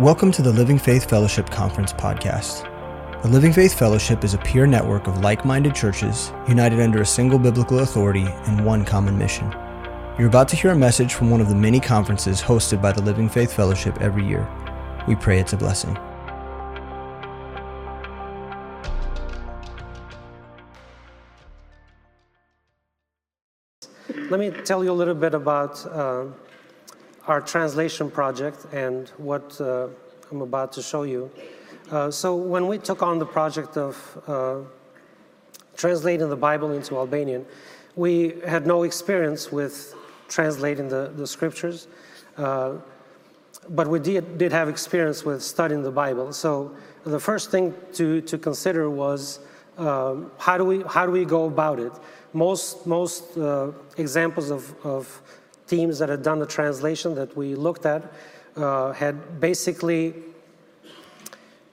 Welcome to the Living Faith Fellowship Conference podcast. The Living Faith Fellowship is a peer network of like minded churches united under a single biblical authority and one common mission. You're about to hear a message from one of the many conferences hosted by the Living Faith Fellowship every year. We pray it's a blessing. Let me tell you a little bit about uh, our translation project and what uh, I'm about to show you. Uh, so, when we took on the project of uh, translating the Bible into Albanian, we had no experience with translating the, the scriptures, uh, but we did, did have experience with studying the Bible. So, the first thing to, to consider was um, how, do we, how do we go about it? Most, most uh, examples of, of teams that had done the translation that we looked at uh, had basically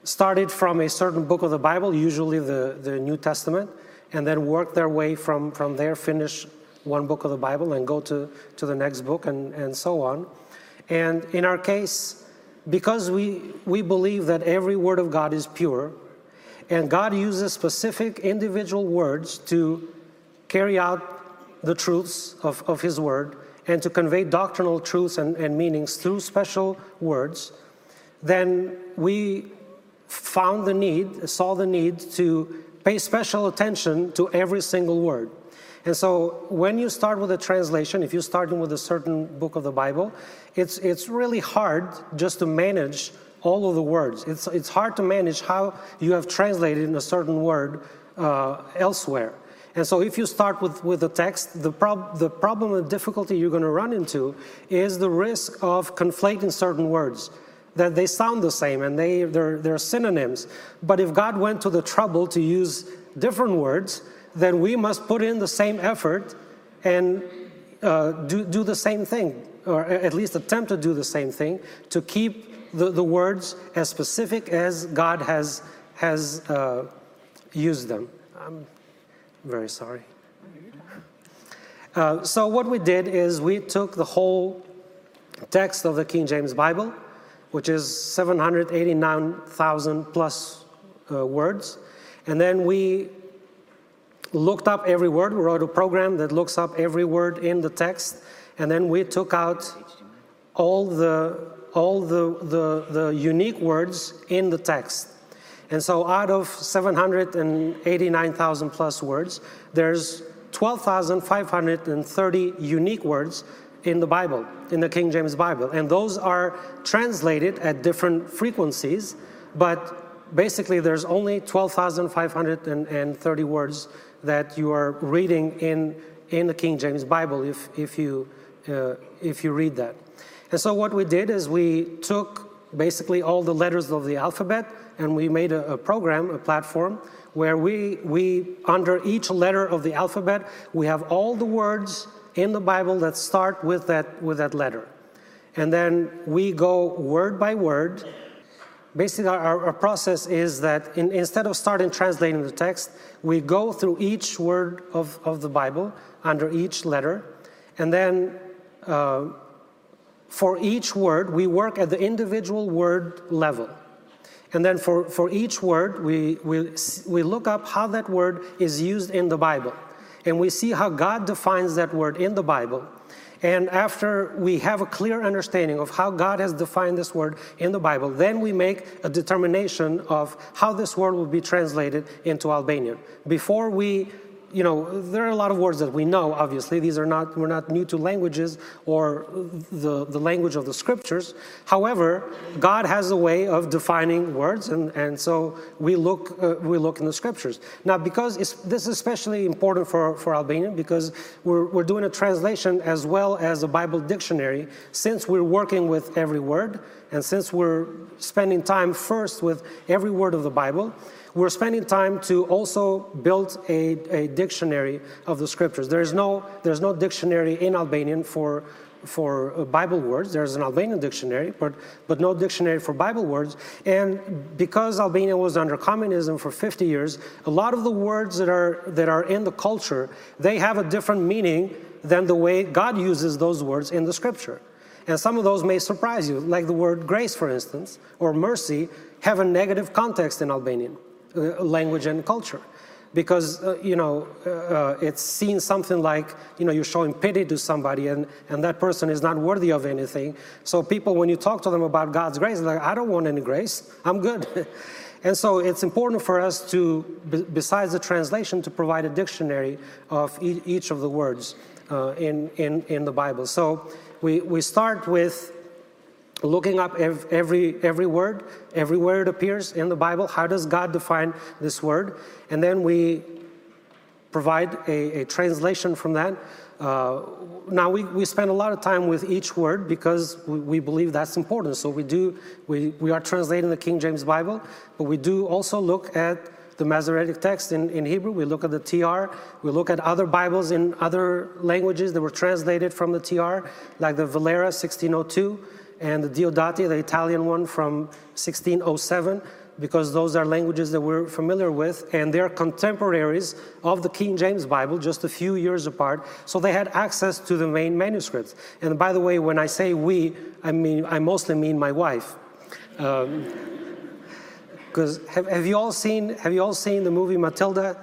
started from a certain book of the Bible, usually the, the New Testament, and then worked their way from, from there, finish one book of the Bible and go to, to the next book and, and so on. And in our case, because we, we believe that every word of God is pure, and God uses specific individual words to carry out the truths of, of His Word and to convey doctrinal truths and, and meanings through special words, then we found the need, saw the need to pay special attention to every single word. And so when you start with a translation, if you're starting with a certain book of the Bible, it's, it's really hard just to manage all of the words. It's, it's hard to manage how you have translated a certain word uh, elsewhere. And so if you start with, with the text, the, prob- the problem and difficulty you're going to run into is the risk of conflating certain words that they sound the same and they, they're, they're synonyms. But if God went to the trouble to use different words, then we must put in the same effort and uh, do, do the same thing, or at least attempt to do the same thing, to keep the, the words as specific as God has, has uh, used them. I'm very sorry. Uh, so, what we did is we took the whole text of the King James Bible which is 789,000 plus uh, words. And then we looked up every word. We wrote a program that looks up every word in the text. And then we took out all the, all the, the, the unique words in the text. And so out of 789,000 plus words, there's 12,530 unique words in the Bible, in the King James Bible. And those are translated at different frequencies, but basically there's only 12,530 words that you are reading in, in the King James Bible if, if, you, uh, if you read that. And so what we did is we took basically all the letters of the alphabet and we made a, a program, a platform, where we, we, under each letter of the alphabet, we have all the words in the Bible that start with that, with that letter. And then we go word by word. Basically, our, our process is that in, instead of starting translating the text, we go through each word of, of the Bible under each letter. And then uh, for each word, we work at the individual word level. And then for, for each word, we, we, we look up how that word is used in the Bible and we see how God defines that word in the Bible. And after we have a clear understanding of how God has defined this word in the Bible, then we make a determination of how this word will be translated into Albanian. Before we you know, there are a lot of words that we know, obviously. These are not, we're not new to languages or the, the language of the scriptures. However, God has a way of defining words, and, and so we look, uh, we look in the scriptures. Now, because this is especially important for, for Albanian, because we're, we're doing a translation as well as a Bible dictionary, since we're working with every word, and since we're spending time first with every word of the Bible, we're spending time to also build a, a dictionary of the scriptures. There's no, there's no dictionary in Albanian for, for uh, Bible words. There's an Albanian dictionary, but, but no dictionary for Bible words. And because Albania was under communism for 50 years, a lot of the words that are, that are in the culture, they have a different meaning than the way God uses those words in the scripture. And some of those may surprise you, like the word grace, for instance, or mercy, have a negative context in Albanian language and culture. Because, uh, you know, uh, uh, it's seen something like, you know, you're showing pity to somebody and, and that person is not worthy of anything. So people, when you talk to them about God's grace, like, I don't want any grace. I'm good. And so it's important for us to, besides the translation, to provide a dictionary of each of the words uh, in, in, in the Bible. So we, we start with looking up every, every word, everywhere it appears in the Bible. How does God define this word? And then we provide a, a translation from that. Uh, now we, we spend a lot of time with each word because we, we, believe that's important. So we do we, we are translating the King James Bible, but we do also look at the Masoretic text in, in Hebrew. We look at the TR. We look at other Bibles in other languages that were translated from the TR, like the Valera 1602 and the Diodati, the Italian one from 1607 because those are languages that we're familiar with, and they're contemporaries of the King James Bible, just a few years apart. So they had access to the main manuscripts. And by the way, when I say we, I mean I mostly mean my wife. Because um, have, have you all seen have you all seen the movie Matilda?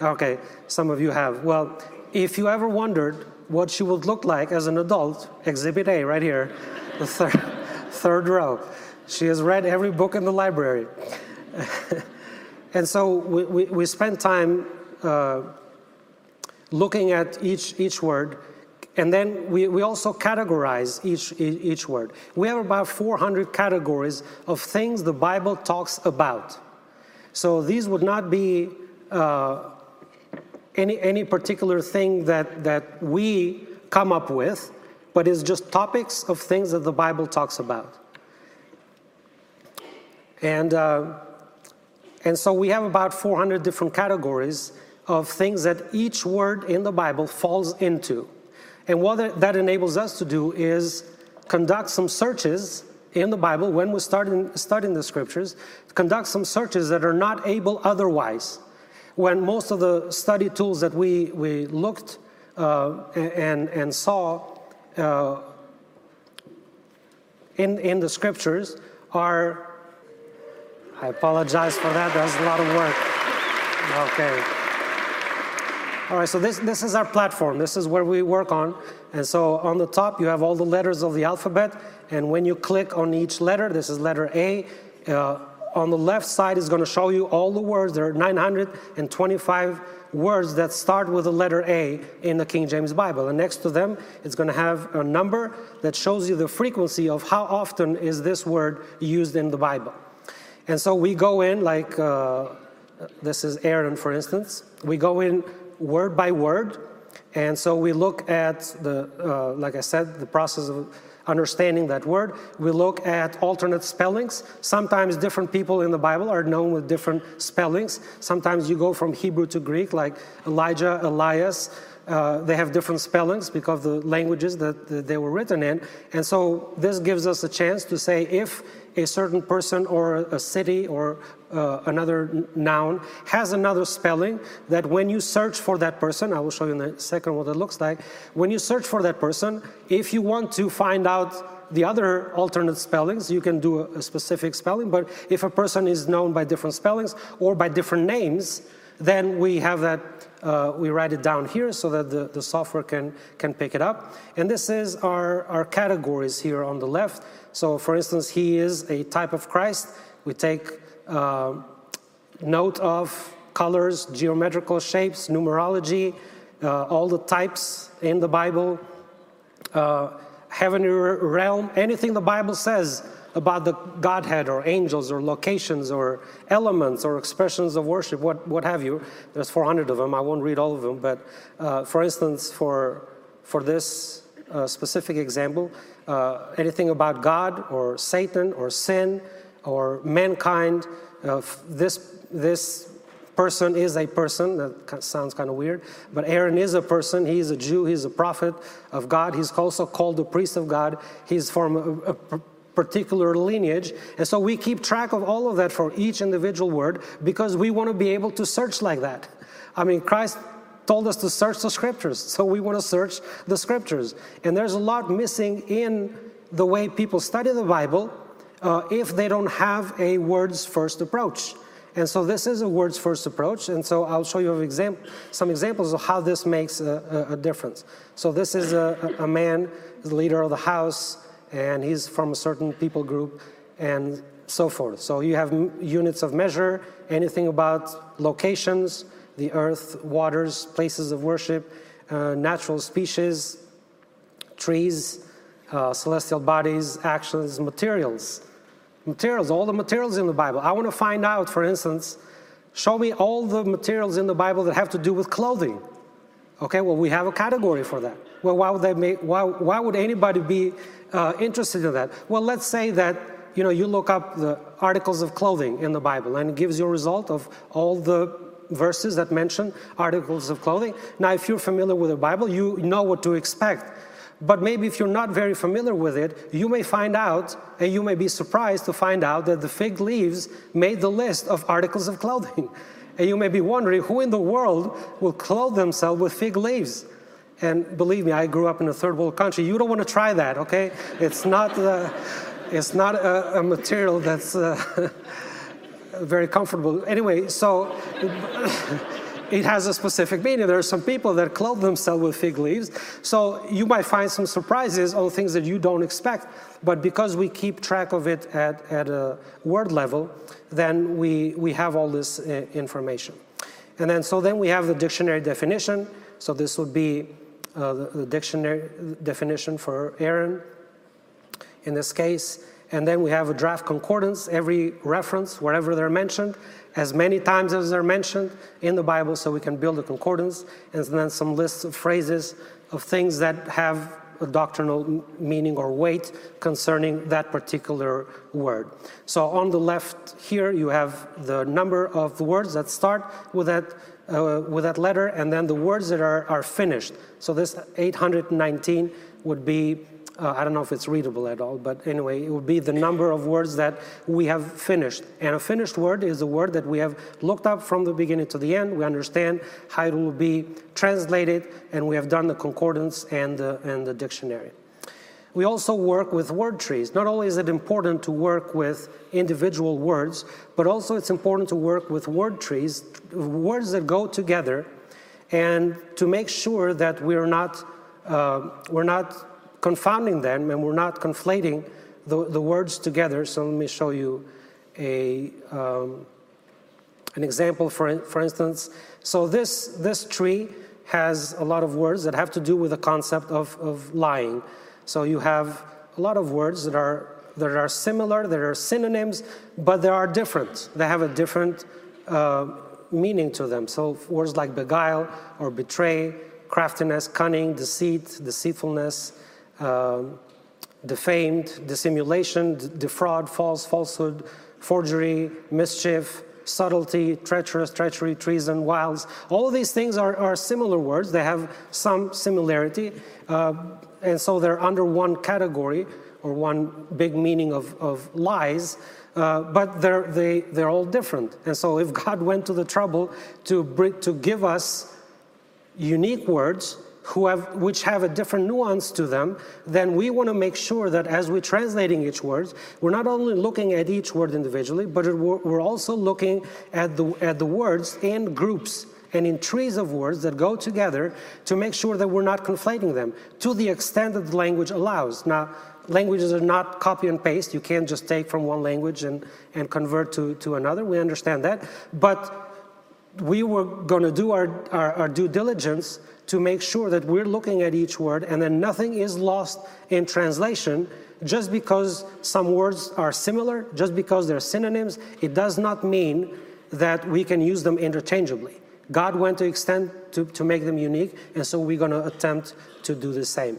Okay, some of you have. Well, if you ever wondered what she would look like as an adult, Exhibit A, right here, the third, third row. She has read every book in the library. and so we, we, we spend time uh, looking at each, each word, and then we, we also categorize each, each word. We have about 400 categories of things the Bible talks about. So these would not be uh, any, any particular thing that, that we come up with, but it's just topics of things that the Bible talks about. And, uh, and so we have about 400 different categories of things that each word in the Bible falls into. And what that enables us to do is conduct some searches in the Bible when we're starting, studying the scriptures, conduct some searches that are not able otherwise. When most of the study tools that we, we looked uh, and, and saw uh, in, in the scriptures are I apologize for that. That's a lot of work. Okay. All right, so this, this is our platform. This is where we work on. And so on the top, you have all the letters of the alphabet. And when you click on each letter, this is letter A. Uh, on the left side is going to show you all the words. There are 925 words that start with the letter A in the King James Bible. And next to them, it's going to have a number that shows you the frequency of how often is this word used in the Bible. And so we go in, like uh, this is Aaron, for instance. We go in word by word. And so we look at the, uh, like I said, the process of understanding that word. We look at alternate spellings. Sometimes different people in the Bible are known with different spellings. Sometimes you go from Hebrew to Greek, like Elijah, Elias. Uh, they have different spellings because of the languages that, that they were written in. And so this gives us a chance to say if a certain person or a city or uh, another noun has another spelling that when you search for that person, I will show you in a second what it looks like. When you search for that person, if you want to find out the other alternate spellings, you can do a, a specific spelling. But if a person is known by different spellings or by different names, then we have that, uh, we write it down here so that the, the software can, can pick it up. And this is our, our categories here on the left. So, for instance, he is a type of Christ. We take uh, note of colors, geometrical shapes, numerology, uh, all the types in the Bible, uh, heavenly realm, anything the Bible says about the Godhead or angels or locations or elements or expressions of worship, what, what have you. There's 400 of them. I won't read all of them, but uh, for instance, for, for this uh, specific example, uh, anything about God or Satan or sin or mankind. Uh, this, this person is a person. That sounds kind of weird. But Aaron is a person. He's a Jew. He's a prophet of God. He's also called the priest of God. He's from a, a particular lineage. And so we keep track of all of that for each individual word because we want to be able to search like that. I mean, Christ told us to search the scriptures. So we want to search the scriptures. And there's a lot missing in the way people study the Bible uh, if they don't have a words first approach. And so this is a words first approach. And so I'll show you exam- some examples of how this makes a, a, a difference. So this is a, a man, the leader of the house, and he's from a certain people group and so forth. So you have units of measure, anything about locations, the earth, waters, places of worship, uh, natural species, trees, uh, celestial bodies, actions, materials. Materials, all the materials in the Bible. I want to find out, for instance, show me all the materials in the Bible that have to do with clothing. Okay, well, we have a category for that. Well, why would, they make, why, why would anybody be uh, interested in that? Well, let's say that you know you look up the articles of clothing in the Bible, and it gives you a result of all the verses that mention articles of clothing. Now, if you're familiar with the Bible, you know what to expect. But maybe if you're not very familiar with it, you may find out, and you may be surprised to find out that the fig leaves made the list of articles of clothing. And you may be wondering who in the world will clothe themselves with fig leaves. And believe me, I grew up in a third world country. You don't want to try that, okay? It's not, uh, it's not a, a material that's uh, very comfortable. Anyway, so it has a specific meaning. There are some people that clothe themselves with fig leaves. So you might find some surprises on things that you don't expect. But because we keep track of it at, at a word level, then we, we have all this uh, information. And then, so then we have the dictionary definition. So this would be uh, the, the dictionary definition for Aaron in this case. And then we have a draft concordance, every reference, wherever they're mentioned, as many times as they're mentioned in the Bible, so we can build a concordance, and then some lists of phrases of things that have a doctrinal meaning or weight concerning that particular word. So on the left here, you have the number of words that start with that, uh, with that letter, and then the words that are, are finished. So this 819 would be uh, I don't know if it's readable at all, but anyway, it would be the number of words that we have finished. And a finished word is a word that we have looked up from the beginning to the end. We understand how it will be translated, and we have done the concordance and the, and the dictionary. We also work with word trees. Not only is it important to work with individual words, but also it's important to work with word trees, words that go together, and to make sure that we're not, uh, we're not confounding them and we're not conflating the, the words together. So let me show you a, um, an example, for, for instance. So this, this tree has a lot of words that have to do with the concept of, of lying. So you have a lot of words that are, that are similar, that are synonyms, but they are different. They have a different uh, meaning to them. So words like beguile or betray, craftiness, cunning, deceit, deceitfulness, um, defamed, dissimulation, defraud, false, falsehood, forgery, mischief, subtlety, treacherous, treachery, treason, wiles. All these things are, are similar words. They have some similarity. Uh, and so they're under one category or one big meaning of, of lies. Uh, but they're, they, they're all different. And so if God went to the trouble to, bring, to give us unique words, have, which have a different nuance to them, then we want to make sure that as we're translating each word, we're not only looking at each word individually, but we're also looking at the, at the words in groups and in trees of words that go together to make sure that we're not conflating them to the extent that the language allows. Now, languages are not copy and paste. You can't just take from one language and, and convert to, to another. We understand that. But we were going to do our, our, our due diligence to make sure that we're looking at each word and then nothing is lost in translation just because some words are similar, just because they're synonyms, it does not mean that we can use them interchangeably. God went to extend to, to make them unique, and so we're going to attempt to do the same.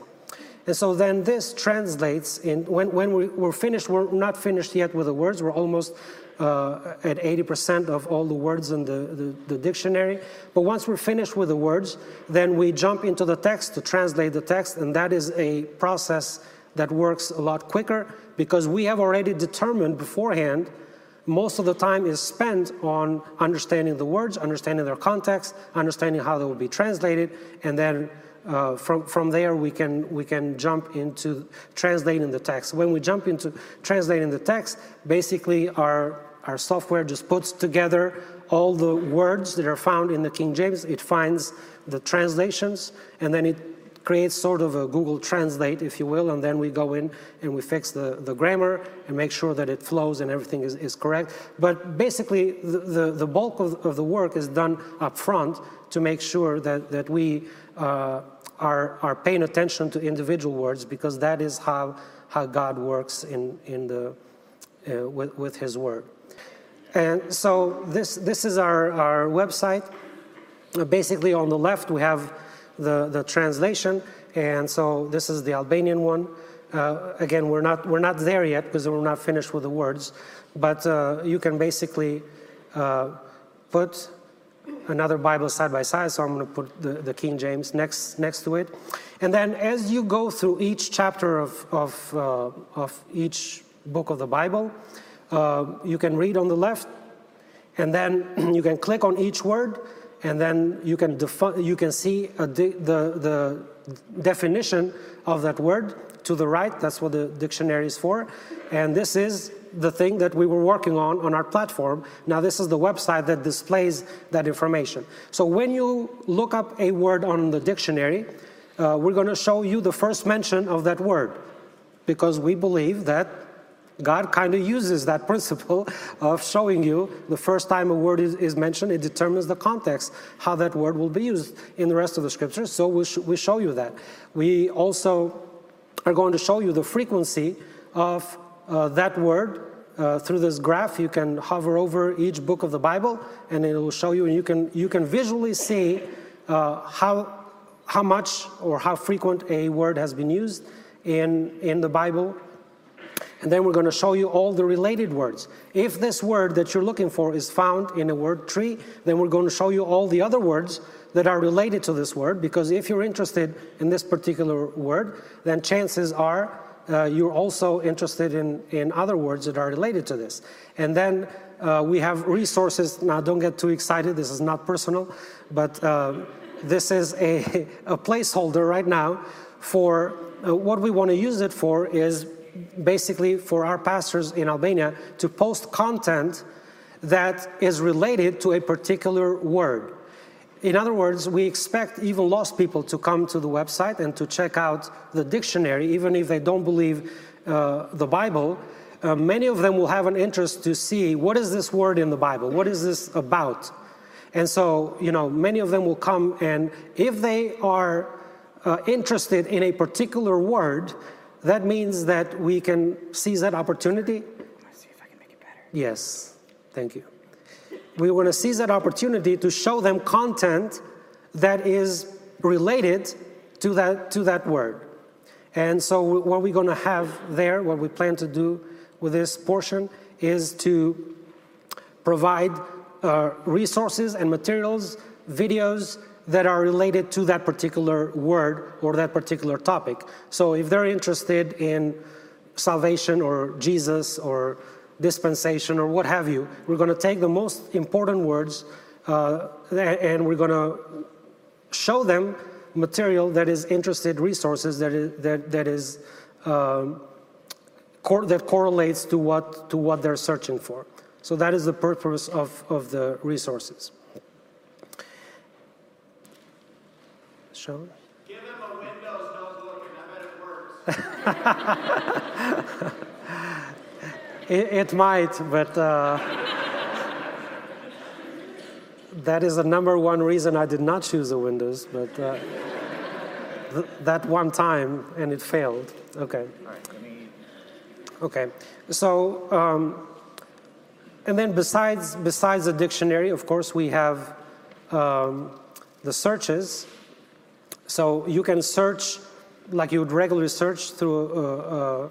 And so then this translates in, when, when we, we're finished, we're not finished yet with the words, we're almost uh, at 80% of all the words in the, the, the, dictionary. But once we're finished with the words, then we jump into the text to translate the text, and that is a process that works a lot quicker because we have already determined beforehand most of the time is spent on understanding the words, understanding their context, understanding how they will be translated, and then uh, from, from there we can, we can jump into translating the text. When we jump into translating the text, basically our, our software just puts together all the words that are found in the King James. It finds the translations, and then it creates sort of a Google Translate, if you will, and then we go in and we fix the, the grammar and make sure that it flows and everything is, is correct. But basically, the, the, the bulk of, of the work is done up front to make sure that, that we uh, are, are paying attention to individual words because that is how, how God works in, in the, uh, with, with His Word. And so this, this is our, our website. Basically, on the left, we have the, the translation. And so this is the Albanian one. Uh, again, we're not, we're not there yet because we're not finished with the words. But uh, you can basically uh, put another Bible side by side. So I'm going to put the, the, King James next, next to it. And then as you go through each chapter of, of, uh, of each book of the Bible, uh, you can read on the left, and then you can click on each word and then you can, you can see the, the definition of that word to the right. That's what the dictionary is for. And this is the thing that we were working on on our platform. Now, this is the website that displays that information. So, when you look up a word on the dictionary, uh, we're going to show you the first mention of that word because we believe that God kind of uses that principle of showing you the first time a word is, is, mentioned, it determines the context, how that word will be used in the rest of the scriptures. So we, sh- we show you that. We also are going to show you the frequency of uh, that word. Uh, through this graph, you can hover over each book of the Bible, and it will show you, and you can you can visually see uh, how how much or how frequent a word has been used in in the Bible and then we're going to show you all the related words. If this word that you're looking for is found in a word tree, then we're going to show you all the other words that are related to this word. Because if you're interested in this particular word, then chances are uh, you're also interested in, in other words that are related to this. And then uh, we have resources. Now, don't get too excited. This is not personal, but uh, this is a, a placeholder right now for uh, what we want to use it for is basically for our pastors in Albania to post content that is related to a particular word. In other words, we expect even lost people to come to the website and to check out the dictionary, even if they don't believe uh, the Bible. Uh, many of them will have an interest to see what is this word in the Bible? What is this about? And so, you know, many of them will come, and if they are uh, interested in a particular word, that means that we can seize that opportunity. Let's see if I can make it better. Yes, thank you. We want to seize that opportunity to show them content that is related to that, to that word. And so, what we're going to have there, what we plan to do with this portion, is to provide uh, resources and materials, videos, that are related to that particular word or that particular topic. So if they're interested in salvation or Jesus or dispensation or what have you, we're going to take the most important words uh, and we're going to show them material that is interested resources that is, that, that is um, cor- that correlates to what to what they're searching for. So that is the purpose of, of the resources. Sean? Give him a Windows notebook and I bet it works. it, it, might, but uh, that is the number one reason I did not choose the Windows, but uh, th- that one time and it failed. Okay. Okay. So, um, and then besides besides the dictionary, of course, we have um, the searches so you can search like you would regularly search through a,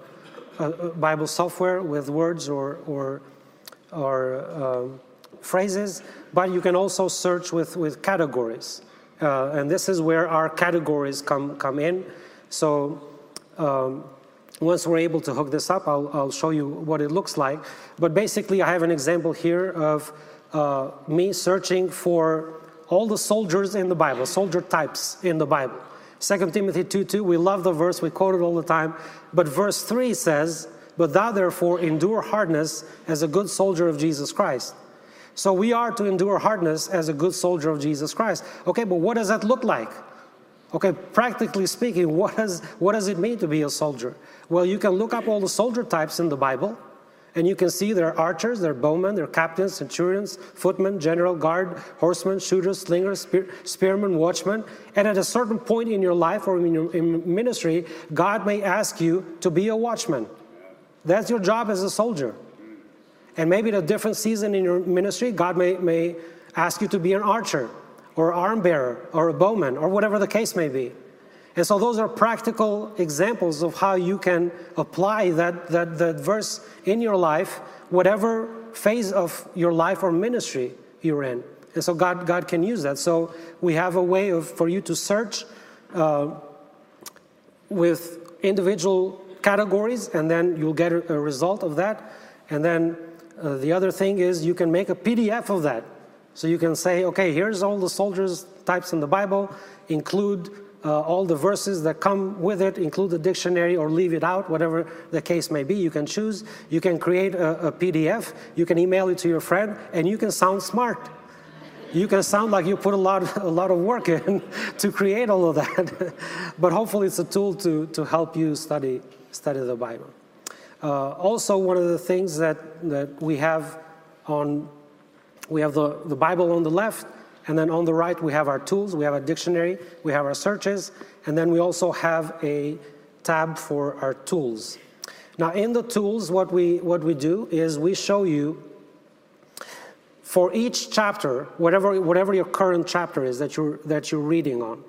a, a Bible software with words or, or, or um, phrases, but you can also search with, with categories. Uh, and this is where our categories come, come in. So um, once we're able to hook this up, I'll, I'll show you what it looks like. But basically, I have an example here of uh, me searching for all the soldiers in the Bible, soldier types in the Bible. 2 Timothy 2 2, we love the verse, we quote it all the time. But verse 3 says, But thou therefore endure hardness as a good soldier of Jesus Christ. So we are to endure hardness as a good soldier of Jesus Christ. Okay, but what does that look like? Okay, practically speaking, what does, what does it mean to be a soldier? Well, you can look up all the soldier types in the Bible, and you can see there are archers, there are bowmen, there are captains, centurions, footmen, general, guard, horsemen, shooters, slingers, spear, spearmen, watchmen. And at a certain point in your life or in your in ministry, God may ask you to be a watchman. That's your job as a soldier. And maybe at a different season in your ministry, God may, may ask you to be an archer or arm bearer or a bowman or whatever the case may be. And so those are practical examples of how you can apply that, that, that verse in your life, whatever phase of your life or ministry you're in. And so God, God can use that. So we have a way of, for you to search uh, with individual categories, and then you'll get a, a result of that. And then uh, the other thing is you can make a PDF of that. So you can say, okay, here's all the soldiers types in the Bible, include uh, all the verses that come with it, include the dictionary or leave it out, whatever the case may be. You can choose. You can create a, a PDF. You can email it to your friend, and you can sound smart. You can sound like you put a lot, a lot of work in to create all of that. but hopefully, it's a tool to, to help you study, study the Bible. Uh, also, one of the things that, that we have on we have the, the Bible on the left, and then on the right, we have our tools, we have a dictionary, we have our searches, and then we also have a tab for our tools. Now, in the tools, what we, what we do is we show you for each chapter, whatever, whatever your current chapter is that you're, that you're reading on,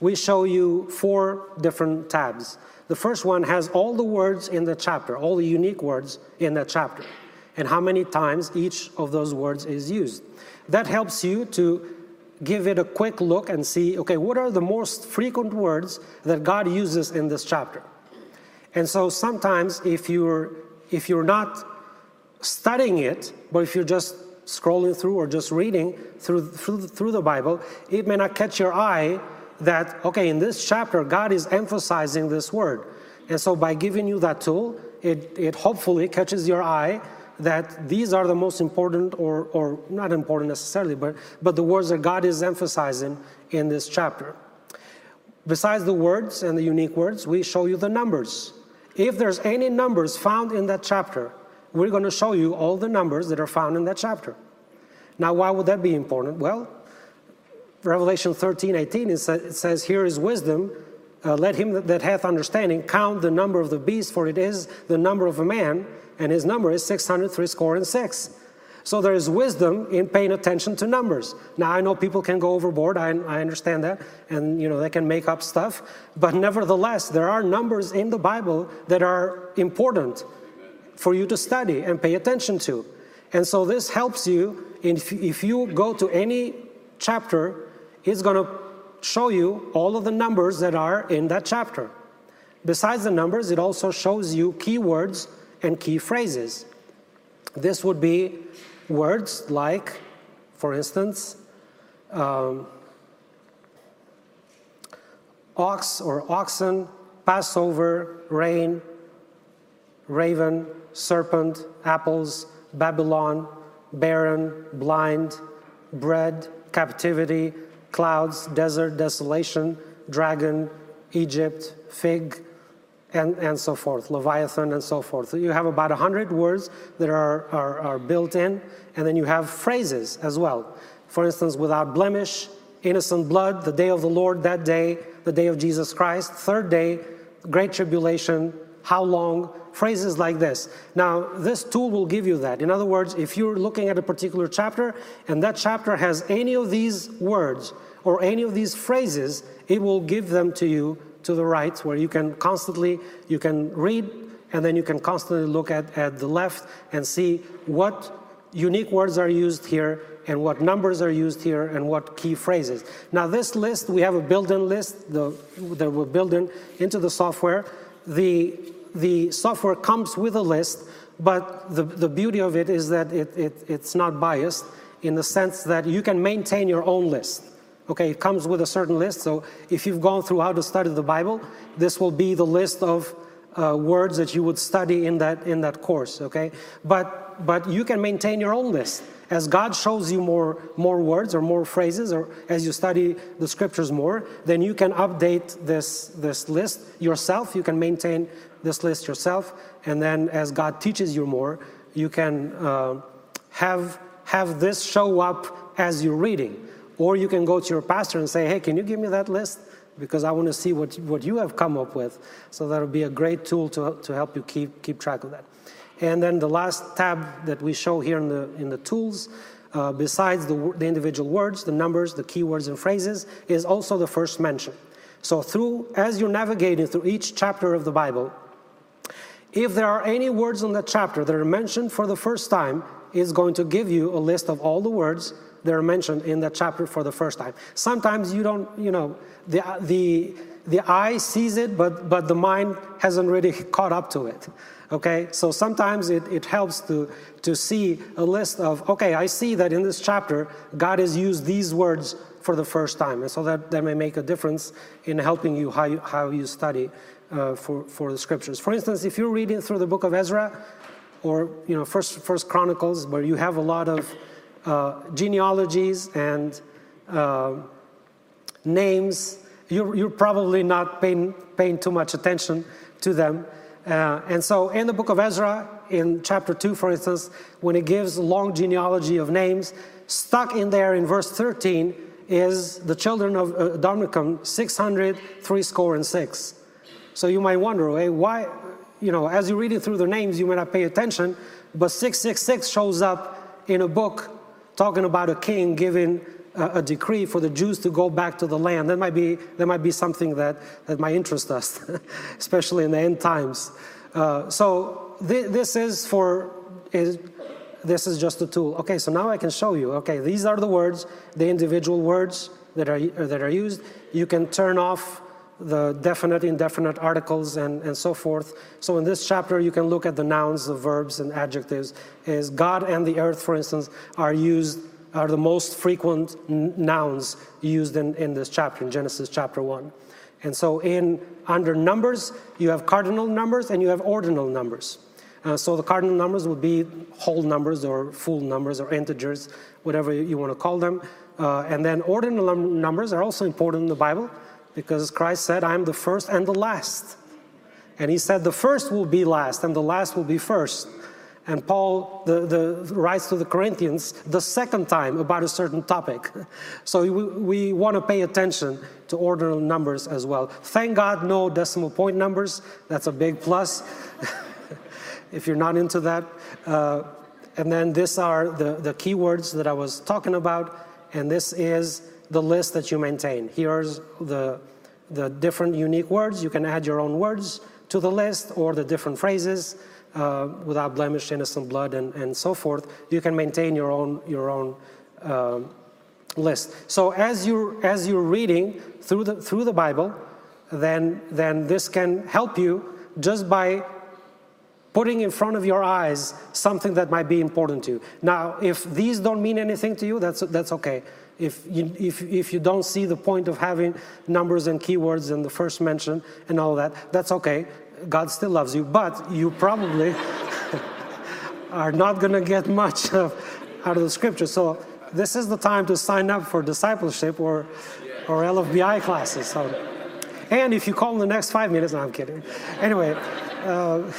we show you four different tabs. The first one has all the words in the chapter, all the unique words in that chapter and how many times each of those words is used. That helps you to give it a quick look and see okay, what are the most frequent words that God uses in this chapter? And so sometimes if you're if you're not studying it, but if you're just scrolling through or just reading through, through, through the Bible, it may not catch your eye that, okay, in this chapter, God is emphasizing this word. And so by giving you that tool, it, it hopefully catches your eye that these are the most important, or, or not important necessarily, but, but the words that God is emphasizing in this chapter. Besides the words and the unique words, we show you the numbers. If there's any numbers found in that chapter, we're going to show you all the numbers that are found in that chapter. Now, why would that be important? Well, Revelation 13, 18, it says, Here is wisdom. Uh, let him that hath understanding count the number of the beast, for it is the number of a man, and his number is 603 score and six. So there is wisdom in paying attention to numbers. Now I know people can go overboard. I, I understand that, and you know they can make up stuff. But nevertheless, there are numbers in the Bible that are important for you to study and pay attention to. And so this helps you. If, if you go to any chapter, it's going to show you all of the numbers that are in that chapter. Besides the numbers, it also shows you keywords and key phrases. This would be words like, for instance, um, ox or oxen, Passover, rain, raven, serpent, apples, Babylon, barren, blind, bread, captivity, clouds, desert, desolation, dragon, Egypt, fig, and, and so forth, Leviathan and so forth. You have about 100 words that are, are, are built in, and then you have phrases as well. For instance, without blemish, innocent blood, the day of the Lord, that day, the day of Jesus Christ, third day, great tribulation, how long, phrases like this. Now, this tool will give you that. In other words, if you're looking at a particular chapter and that chapter has any of these words or any of these phrases, it will give them to you to the right where you can constantly you can read and then you can constantly look at, at the left and see what unique words are used here and what numbers are used here and what key phrases. Now this list, we have a built-in list the, that we're building into the software. The, the software comes with a list, but the, the beauty of it is that it, it, it's not biased in the sense that you can maintain your own list. Okay, it comes with a certain list. So if you've gone through how to study the Bible, this will be the list of uh, words that you would study in that in that course. Okay, but but you can maintain your own list as God shows you more more words or more phrases, or as you study the scriptures more, then you can update this this list yourself. You can maintain this list yourself, and then as God teaches you more, you can uh, have have this show up as you're reading. Or you can go to your pastor and say, hey, can you give me that list? Because I want to see what, what you have come up with. So that'll be a great tool to, to help you keep, keep track of that. And then the last tab that we show here in the, in the tools, uh, besides the, the individual words, the numbers, the keywords, and phrases, is also the first mention. So through, as you're navigating through each chapter of the Bible, if there are any words in that chapter that are mentioned for the first time, it's going to give you a list of all the words they're mentioned in that chapter for the first time. Sometimes you don't, you know, the, the, the eye sees it, but, but the mind hasn't really caught up to it. Okay, so sometimes it, it helps to, to see a list of, okay, I see that in this chapter, God has used these words for the first time. And so that, that may make a difference in helping you how you, how you study uh, for, for the scriptures. For instance, if you're reading through the book of Ezra or, you know, First, First Chronicles, where you have a lot of genealogies and uh, names. You're, you're, probably not paying, paying too much attention to them. Uh, and so, in the book of Ezra, in chapter 2, for instance, when it gives a long genealogy of names, stuck in there in verse 13 is the children of uh, Adonikam, 600, three score and six. So you might wonder, hey, why, you know, as you're reading through the names, you may not pay attention, but 666 shows up in a book talking about a king giving a, a, decree for the Jews to go back to the land. That might be, that might be something that, that might interest us, especially in the end times. Uh, so th- this is for, is, this is just a tool. Okay, so now I can show you. Okay, these are the words, the individual words that are, that are used. You can turn off the definite, indefinite articles, and, and so forth. So in this chapter, you can look at the nouns, the verbs, and adjectives. Is God and the earth, for instance, are used are the most frequent nouns used in, in this chapter, in Genesis chapter 1. And so in under numbers, you have cardinal numbers and you have ordinal numbers. Uh, so the cardinal numbers would be whole numbers or full numbers or integers, whatever you want to call them. Uh, and then ordinal numbers are also important in the Bible because Christ said, I'm the first and the last. And he said, the first will be last and the last will be first. And Paul the, the, writes to the Corinthians the second time about a certain topic. So we, we want to pay attention to ordinal numbers as well. Thank God, no decimal point numbers. That's a big plus if you're not into that. Uh, and then these are the, the keywords that I was talking about. And this is the list that you maintain. Here's the, the different unique words. You can add your own words to the list or the different phrases uh, without blemish, innocent blood, and, and so forth. You can maintain your own, your own uh, list. So as you're, as you're reading through the, through the Bible, then, then this can help you just by putting in front of your eyes something that might be important to you. Now, if these don't mean anything to you, that's, that's okay. If you, if, if you don't see the point of having numbers and keywords and the first mention and all that, that's okay. God still loves you, but you probably are not going to get much of, out of the scripture. So this is the time to sign up for discipleship or, or LFBI classes. So, and if you call in the next five minutes, no, I'm kidding. Anyway, uh,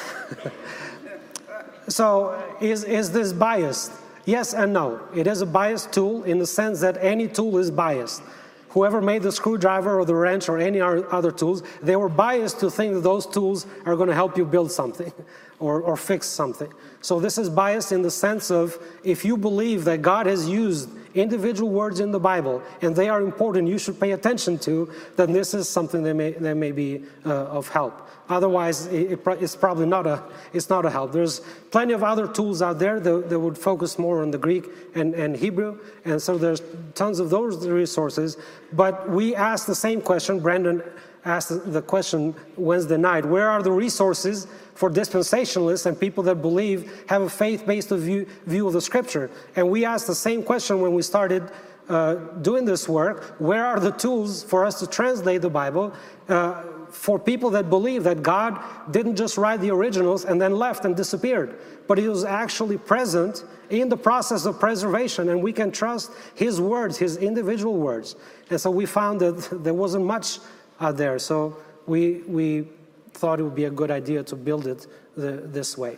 so is, is this biased? Yes and no. It is a biased tool in the sense that any tool is biased. Whoever made the screwdriver or the wrench or any other tools, they were biased to think that those tools are going to help you build something or, or fix something. So this is biased in the sense of if you believe that God has used individual words in the Bible and they are important, you should pay attention to, then this is something that may, that may be uh, of help. Otherwise, it, it's probably not a, it's not a help. There's plenty of other tools out there that, that would focus more on the Greek and, and Hebrew, and so there's tons of those resources. But we asked the same question. Brandon asked the question Wednesday night, where are the resources for dispensationalists and people that believe have a faith-based view, view of the scripture. And we asked the same question when we started uh, doing this work. Where are the tools for us to translate the Bible? Uh, for people that believe that God didn't just write the originals and then left and disappeared, but He was actually present in the process of preservation, and we can trust His words, His individual words. And so we found that there wasn't much out there, so we, we thought it would be a good idea to build it the, this way.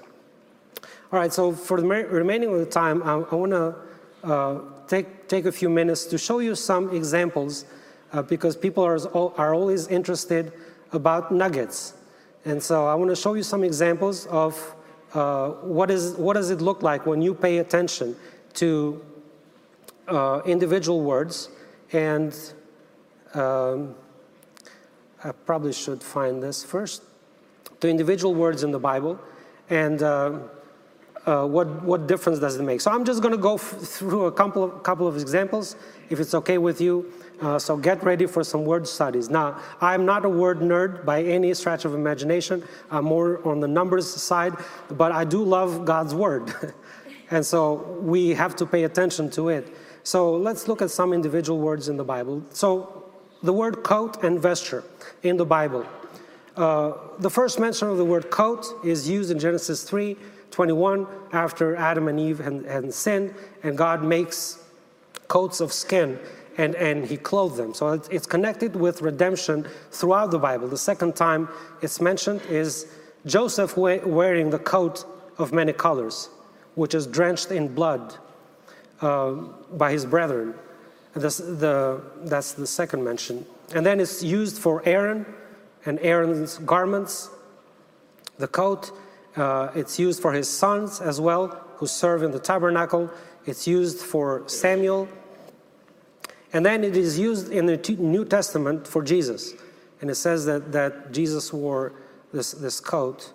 All right, so for the remaining of the time, I, I want to uh, take, take a few minutes to show you some examples uh, because people are, are always interested about nuggets. And so I want to show you some examples of uh, what, is, what does it look like when you pay attention to uh, individual words. And um, I probably should find this first. To individual words in the Bible and uh, uh what, what difference does it make. So I'm just going to go through a couple of, couple of examples, if it's okay with you. Uh, so get ready for some word studies. Now, I'm not a word nerd by any stretch of imagination. I'm more on the numbers side, but I do love God's word. and so we have to pay attention to it. So let's look at some individual words in the Bible. So the word coat and vesture in the Bible. Uh, the first mention of the word coat is used in Genesis 3 21 after Adam and Eve had, had sinned, and God makes coats of skin and, and he clothed them. So it's connected with redemption throughout the Bible. The second time it's mentioned is Joseph wearing the coat of many colors, which is drenched in blood uh, by his brethren. That's the, that's the second mention. And then it's used for Aaron and Aaron's garments, the coat. Uh, it's used for his sons as well, who serve in the tabernacle. It's used for Samuel and then it is used in the New Testament for Jesus. And it says that, that Jesus wore this, this coat.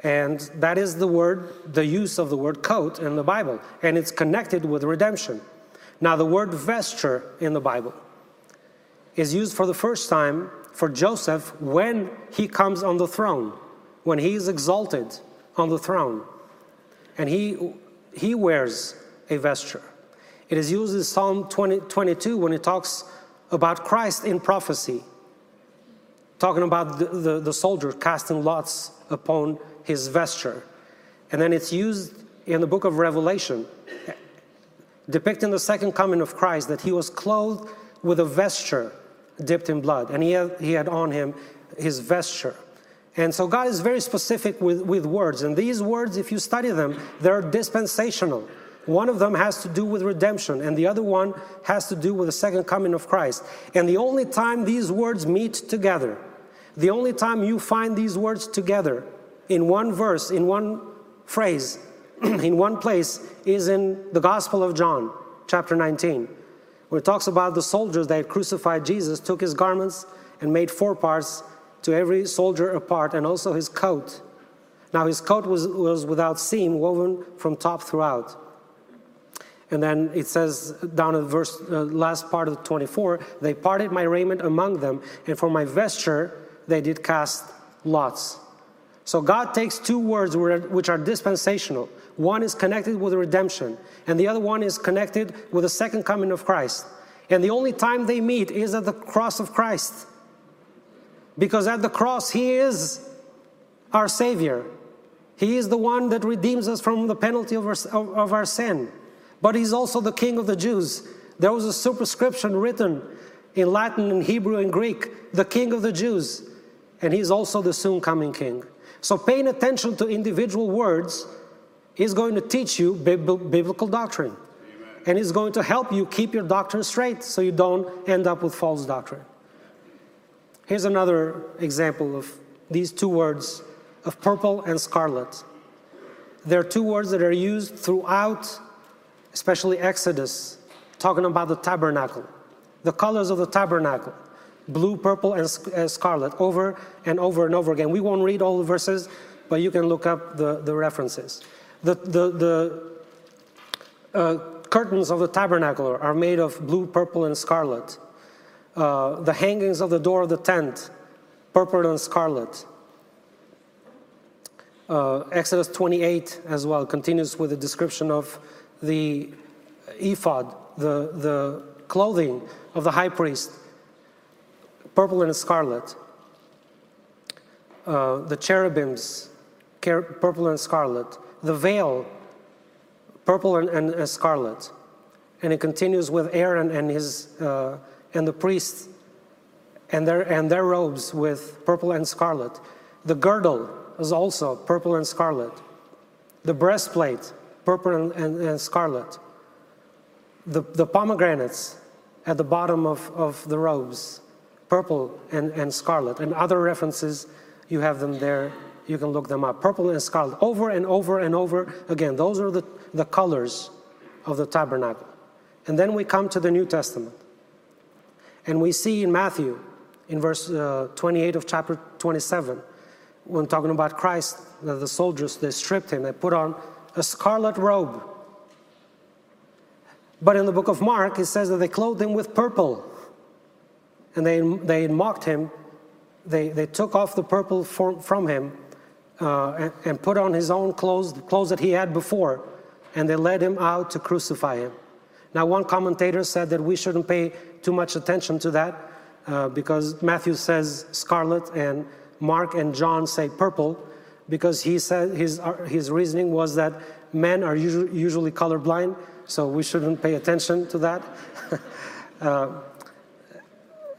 And that is the word, the use of the word coat in the Bible. And it's connected with redemption. Now, the word vesture in the Bible is used for the first time for Joseph when he comes on the throne, when he is exalted on the throne. And he, he wears a vesture. It is used in Psalm 20, 22 when it talks about Christ in prophecy, talking about the, the, the soldier casting lots upon his vesture. And then it's used in the book of Revelation, depicting the second coming of Christ, that he was clothed with a vesture dipped in blood, and he had, he had on him his vesture. And so God is very specific with, with words. And these words, if you study them, they're dispensational. One of them has to do with redemption, and the other one has to do with the second coming of Christ. And the only time these words meet together, the only time you find these words together in one verse, in one phrase, in one place, is in the Gospel of John, chapter 19, where it talks about the soldiers that crucified Jesus, took his garments and made four parts to every soldier a part, and also his coat. Now, his coat was, was without seam, woven from top throughout. And then it says down the verse, uh, last part of 24, they parted my raiment among them, and for my vesture they did cast lots. So God takes two words which are dispensational. One is connected with redemption, and the other one is connected with the second coming of Christ. And the only time they meet is at the cross of Christ. Because at the cross, He is our Savior. He is the one that redeems us from the penalty of our, of our sin but he's also the king of the Jews. There was a superscription written in Latin and Hebrew and Greek, the king of the Jews. And he's also the soon coming king. So paying attention to individual words is going to teach you biblical doctrine. Amen. And it's going to help you keep your doctrine straight so you don't end up with false doctrine. Here's another example of these two words of purple and scarlet. They're two words that are used throughout especially Exodus, talking about the tabernacle, the colors of the tabernacle blue, purple, and scarlet over and over and over again. We won't read all the verses, but you can look up the, the references. The, the, the uh, curtains of the tabernacle are made of blue, purple, and scarlet. Uh, the hangings of the door of the tent, purple and scarlet. Uh, Exodus 28 as well continues with a description of the ephod, the, the clothing of the high priest, purple and scarlet. Uh, the cherubims, purple and scarlet. The veil, purple and, and, and scarlet. And it continues with Aaron and his uh, and the priests and their and their robes with purple and scarlet. The girdle is also purple and scarlet. The breastplate, purple and, and, and scarlet. The, the pomegranates at the bottom of, of the robes, purple and, and scarlet. And other references, you have them there. You can look them up. Purple and scarlet, over and over and over again. Those are the, the colors of the tabernacle. And then we come to the New Testament. And we see in Matthew, in verse uh, 28 of chapter 27, when talking about Christ, that the soldiers, they stripped him, they put on a scarlet robe. But in the book of Mark, it says that they clothed him with purple. And they, they mocked him. They, they took off the purple from, from him uh, and, and put on his own clothes, the clothes that he had before. And they led him out to crucify him. Now, one commentator said that we shouldn't pay too much attention to that uh, because Matthew says scarlet and Mark and John say purple because he said his, uh, his reasoning was that men are usually, usually colorblind, so we shouldn't pay attention to that. uh,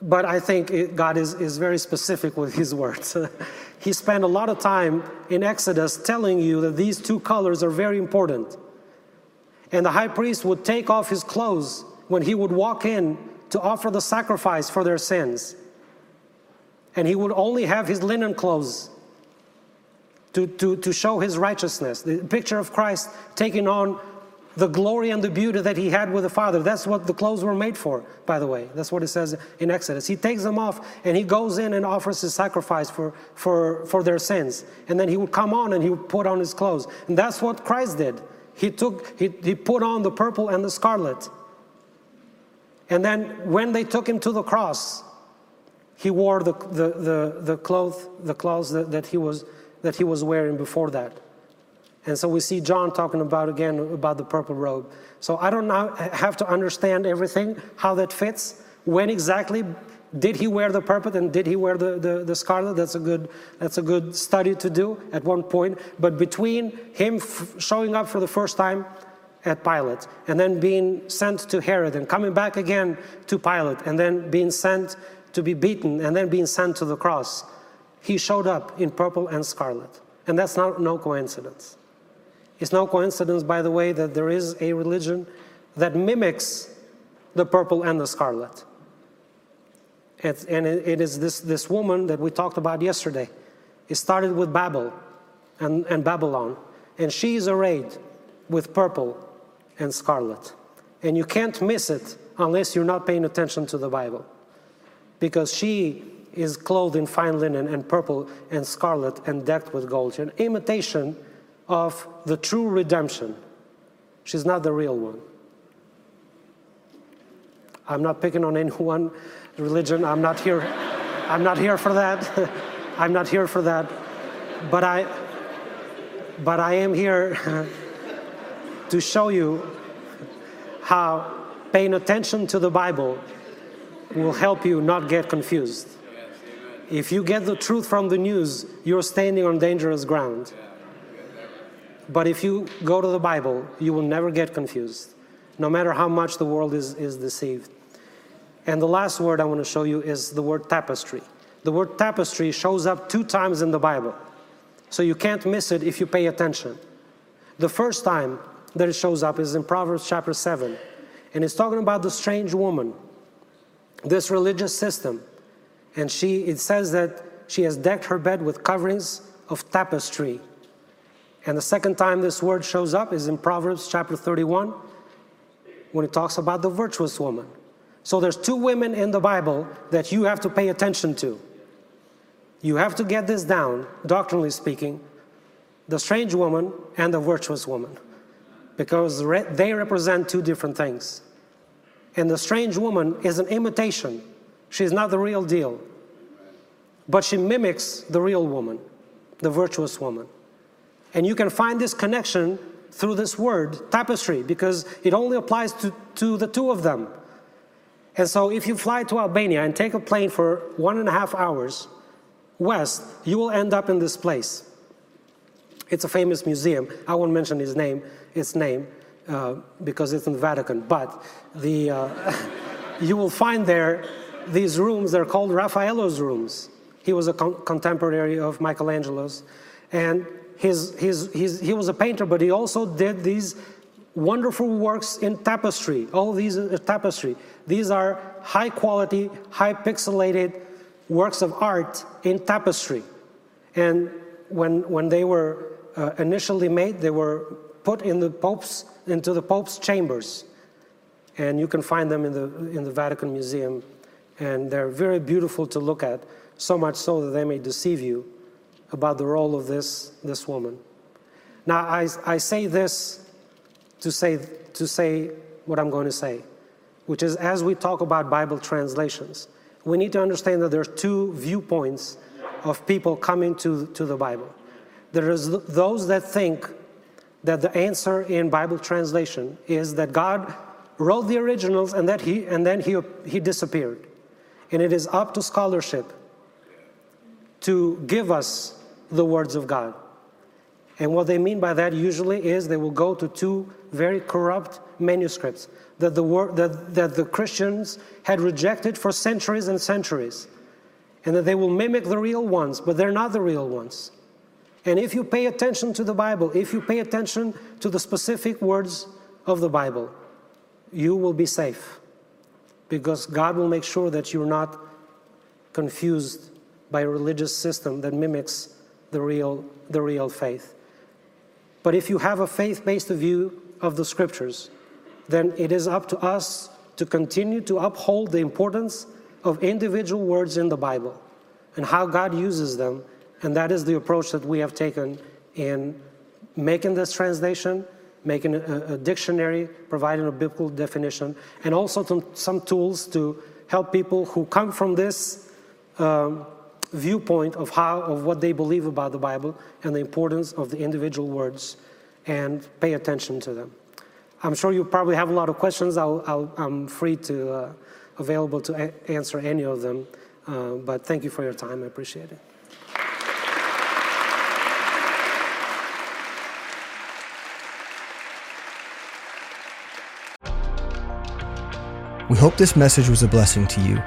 but I think it, God is, is very specific with his words. he spent a lot of time in Exodus telling you that these two colors are very important. And the high priest would take off his clothes when he would walk in to offer the sacrifice for their sins and he would only have his linen clothes to, to, to show his righteousness. The picture of Christ taking on the glory and the beauty that he had with the Father. That's what the clothes were made for, by the way. That's what it says in Exodus. He takes them off and he goes in and offers his sacrifice for, for, for their sins. And then he would come on and he would put on his clothes. And that's what Christ did. He took, he, he put on the purple and the scarlet. And then when they took him to the cross, he wore the, the, the, the clothes, the clothes that, that, he was, that he was wearing before that. And so we see John talking about again about the purple robe. So I don't now have to understand everything, how that fits, when exactly did he wear the purple and did he wear the, the, the scarlet? That's a, good, that's a good study to do at one point. But between him showing up for the first time at Pilate and then being sent to Herod and coming back again to Pilate and then being sent to be beaten and then being sent to the cross, he showed up in purple and scarlet. And that's not no coincidence. It's no coincidence, by the way, that there is a religion that mimics the purple and the scarlet. It's, and it, it is this, this woman that we talked about yesterday. It started with Babel and, and Babylon. And she is arrayed with purple and scarlet. And you can't miss it unless you're not paying attention to the Bible because she is clothed in fine linen and purple and scarlet and decked with gold. An imitation of the true redemption. She's not the real one. I'm not picking on any one religion. I'm not here. I'm not here for that. I'm not here for that. But I but I am here to show you how paying attention to the Bible will help you not get confused. If you get the truth from the news, you're standing on dangerous ground. But if you go to the Bible, you will never get confused, no matter how much the world is, is deceived. And the last word I want to show you is the word tapestry. The word tapestry shows up two times in the Bible, so you can't miss it if you pay attention. The first time that it shows up is in Proverbs chapter 7, and it's talking about the strange woman this religious system. And she, it says that she has decked her bed with coverings of tapestry. And the second time this word shows up is in Proverbs chapter 31 when it talks about the virtuous woman. So there's two women in the Bible that you have to pay attention to. You have to get this down, doctrinally speaking, the strange woman and the virtuous woman, because they represent two different things. And the strange woman is an imitation. She's not the real deal. But she mimics the real woman, the virtuous woman. And you can find this connection through this word, tapestry, because it only applies to, to the two of them. And so if you fly to Albania and take a plane for one and a half hours west, you will end up in this place. It's a famous museum. I won't mention his name, its name, uh, because it's in the Vatican. But the, uh, you will find there these rooms. They're called Raffaello's rooms. He was a con- contemporary of Michelangelo's, and his, his, his, he was a painter, but he also did these wonderful works in tapestry. All these are tapestry. These are high quality, high pixelated works of art in tapestry. And when, when they were uh, initially made, they were put in the Pope's, into the Pope's chambers. And you can find them in the, in the Vatican Museum. And they're very beautiful to look at, so much so that they may deceive you about the role of this, this woman. Now, I, I say this to say, to say what I'm going to say, which is as we talk about Bible translations, we need to understand that there's two viewpoints of people coming to, to the Bible. There is those that think that the answer in Bible translation is that God wrote the originals and that he and then he, he disappeared. And it is up to scholarship to give us the words of God. And what they mean by that usually is they will go to two very corrupt manuscripts that the, word, that, that the Christians had rejected for centuries and centuries. And that they will mimic the real ones, but they're not the real ones. And if you pay attention to the Bible, if you pay attention to the specific words of the Bible, you will be safe. Because God will make sure that you're not confused by a religious system that mimics the real, the real faith. But if you have a faith based view of the scriptures, then it is up to us to continue to uphold the importance of individual words in the Bible and how God uses them. And that is the approach that we have taken in making this translation, making a, a dictionary, providing a biblical definition, and also some tools to help people who come from this um, viewpoint of how of what they believe about the Bible and the importance of the individual words and pay attention to them. I'm sure you probably have a lot of questions. i am free to uh, available to answer any of them. Uh, but thank you for your time. I appreciate it. We hope this message was a blessing to you.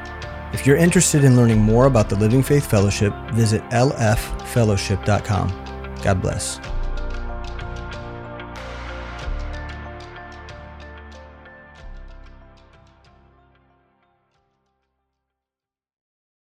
If you're interested in learning more about the Living Faith Fellowship, visit lffellowship.com. God bless.